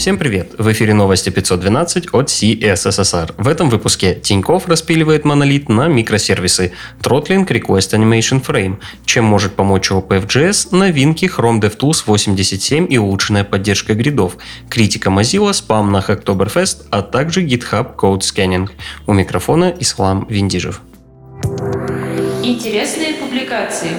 Всем привет! В эфире новости 512 от CSSR. В этом выпуске Тиньков распиливает монолит на микросервисы, Throttling Request Animation Frame, чем может помочь OPFJS, новинки Chrome DevTools 87 и улучшенная поддержка гридов, критика Mozilla, спам на Hacktoberfest, а также GitHub Code Scanning. У микрофона Ислам Виндижев. Интересные публикации.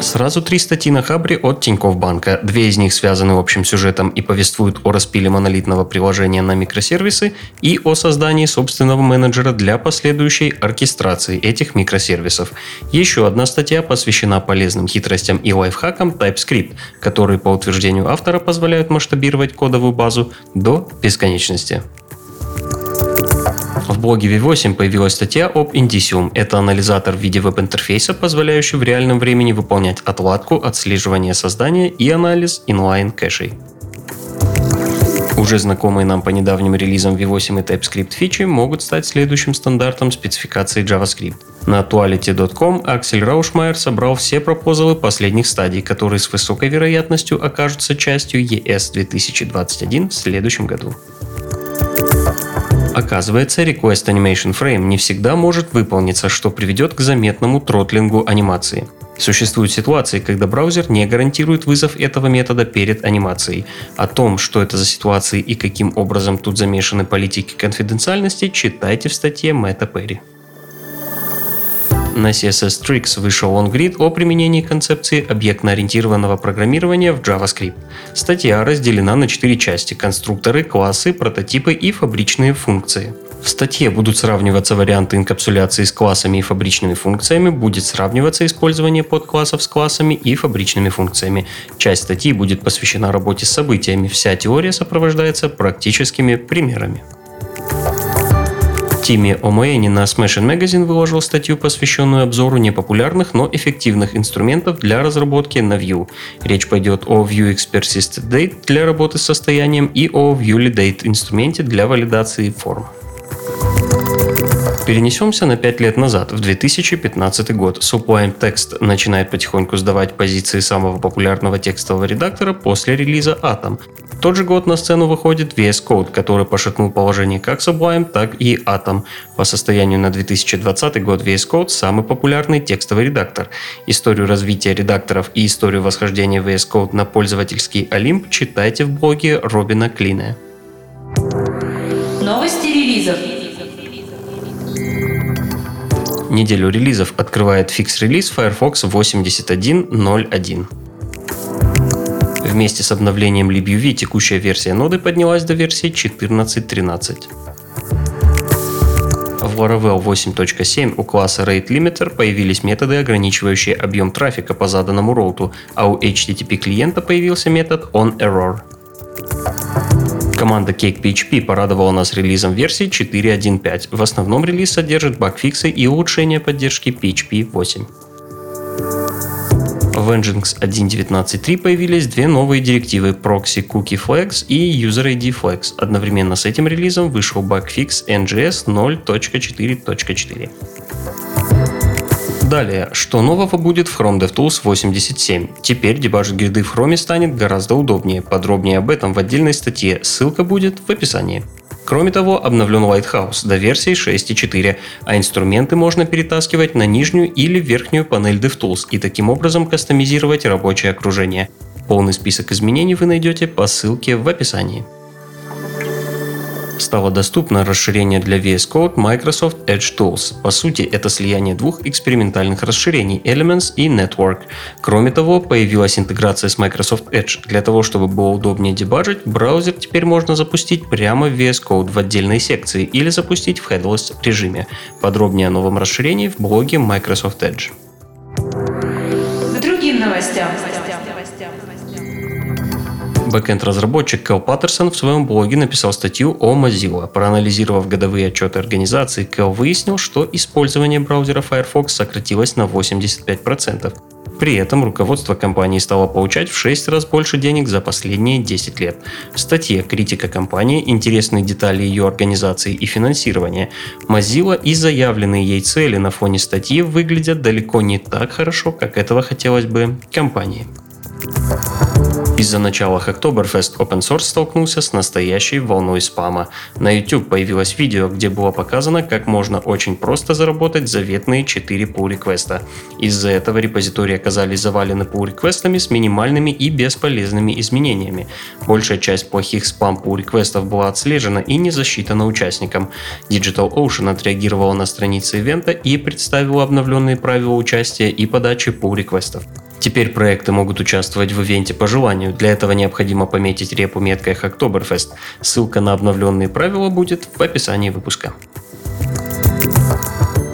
Сразу три статьи на Хабре от Тинькофф Банка. Две из них связаны общим сюжетом и повествуют о распиле монолитного приложения на микросервисы и о создании собственного менеджера для последующей оркестрации этих микросервисов. Еще одна статья посвящена полезным хитростям и лайфхакам TypeScript, которые по утверждению автора позволяют масштабировать кодовую базу до бесконечности. В блоге V8 появилась статья об Indicium. Это анализатор в виде веб-интерфейса, позволяющий в реальном времени выполнять отладку, отслеживание создания и анализ инлайн кэшей. Уже знакомые нам по недавним релизам V8 и TypeScript фичи могут стать следующим стандартом спецификации JavaScript. На actuality.com Аксель Раушмайер собрал все пропозалы последних стадий, которые с высокой вероятностью окажутся частью ES 2021 в следующем году. Оказывается, Request Animation Frame не всегда может выполниться, что приведет к заметному тротлингу анимации. Существуют ситуации, когда браузер не гарантирует вызов этого метода перед анимацией. О том, что это за ситуации и каким образом тут замешаны политики конфиденциальности, читайте в статье Мэтта Перри. На CSS Tricks вышел OnGrid о применении концепции объектно-ориентированного программирования в JavaScript. Статья разделена на четыре части – конструкторы, классы, прототипы и фабричные функции. В статье будут сравниваться варианты инкапсуляции с классами и фабричными функциями, будет сравниваться использование подклассов с классами и фабричными функциями. Часть статьи будет посвящена работе с событиями, вся теория сопровождается практическими примерами. Тимми Омуэни на Smash Magazine выложил статью, посвященную обзору непопулярных, но эффективных инструментов для разработки на Vue. Речь пойдет о Vuex Persistent Date для работы с состоянием и о VueLidate инструменте для валидации форм. Перенесемся на 5 лет назад, в 2015 год. Sublime Text начинает потихоньку сдавать позиции самого популярного текстового редактора после релиза Atom. В тот же год на сцену выходит VS Code, который пошатнул положение как Sublime, так и Atom. По состоянию на 2020 год VS Code самый популярный текстовый редактор. Историю развития редакторов и историю восхождения VS Code на пользовательский Олимп читайте в блоге Робина Клина. Новости релизов. Неделю релизов открывает фикс-релиз Firefox 81.01. Вместе с обновлением LibUV текущая версия ноды поднялась до версии 14.13. В Laravel 8.7 у класса RateLimiter появились методы, ограничивающие объем трафика по заданному роуту, а у HTTP клиента появился метод onError. Команда CakePHP порадовала нас релизом версии 4.1.5. В основном релиз содержит багфиксы и улучшение поддержки PHP 8. В Nginx 1.19.3 появились две новые директивы Proxy Cookie Flags и User ID Flags. Одновременно с этим релизом вышел багфикс NGS 0.4.4. Далее, что нового будет в Chrome DevTools 87? Теперь дебажить гриды в Chrome станет гораздо удобнее. Подробнее об этом в отдельной статье, ссылка будет в описании. Кроме того, обновлен Lighthouse до версии 6.4, а инструменты можно перетаскивать на нижнюю или верхнюю панель DevTools и таким образом кастомизировать рабочее окружение. Полный список изменений вы найдете по ссылке в описании стало доступно расширение для VS Code Microsoft Edge Tools. По сути, это слияние двух экспериментальных расширений Elements и Network. Кроме того, появилась интеграция с Microsoft Edge. Для того, чтобы было удобнее дебажить, браузер теперь можно запустить прямо в VS Code в отдельной секции или запустить в headless режиме. Подробнее о новом расширении в блоге Microsoft Edge. Другим новостям. Бэкенд-разработчик Кэл Паттерсон в своем блоге написал статью о Mozilla. Проанализировав годовые отчеты организации, Кэл выяснил, что использование браузера Firefox сократилось на 85%. При этом руководство компании стало получать в 6 раз больше денег за последние 10 лет. В статье критика компании, интересные детали ее организации и финансирования. Mozilla и заявленные ей цели на фоне статьи выглядят далеко не так хорошо, как этого хотелось бы компании. Из-за начала Hacktoberfest Open Source столкнулся с настоящей волной спама. На YouTube появилось видео, где было показано, как можно очень просто заработать заветные 4 pull реквеста. Из-за этого репозитории оказались завалены pull реквестами с минимальными и бесполезными изменениями. Большая часть плохих спам pull реквестов была отслежена и не засчитана участникам. DigitalOcean отреагировала на странице ивента и представила обновленные правила участия и подачи pull реквестов. Теперь проекты могут участвовать в ивенте по желанию. Для этого необходимо пометить репу меткой Hacktoberfest. Ссылка на обновленные правила будет в описании выпуска.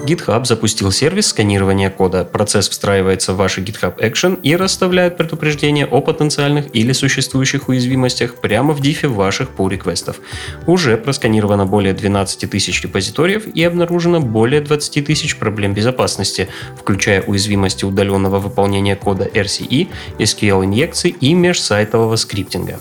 GitHub запустил сервис сканирования кода. Процесс встраивается в ваш GitHub Action и расставляет предупреждения о потенциальных или существующих уязвимостях прямо в дифе ваших pull реквестов. Уже просканировано более 12 тысяч репозиториев и обнаружено более 20 тысяч проблем безопасности, включая уязвимости удаленного выполнения кода RCE, SQL-инъекций и межсайтового скриптинга.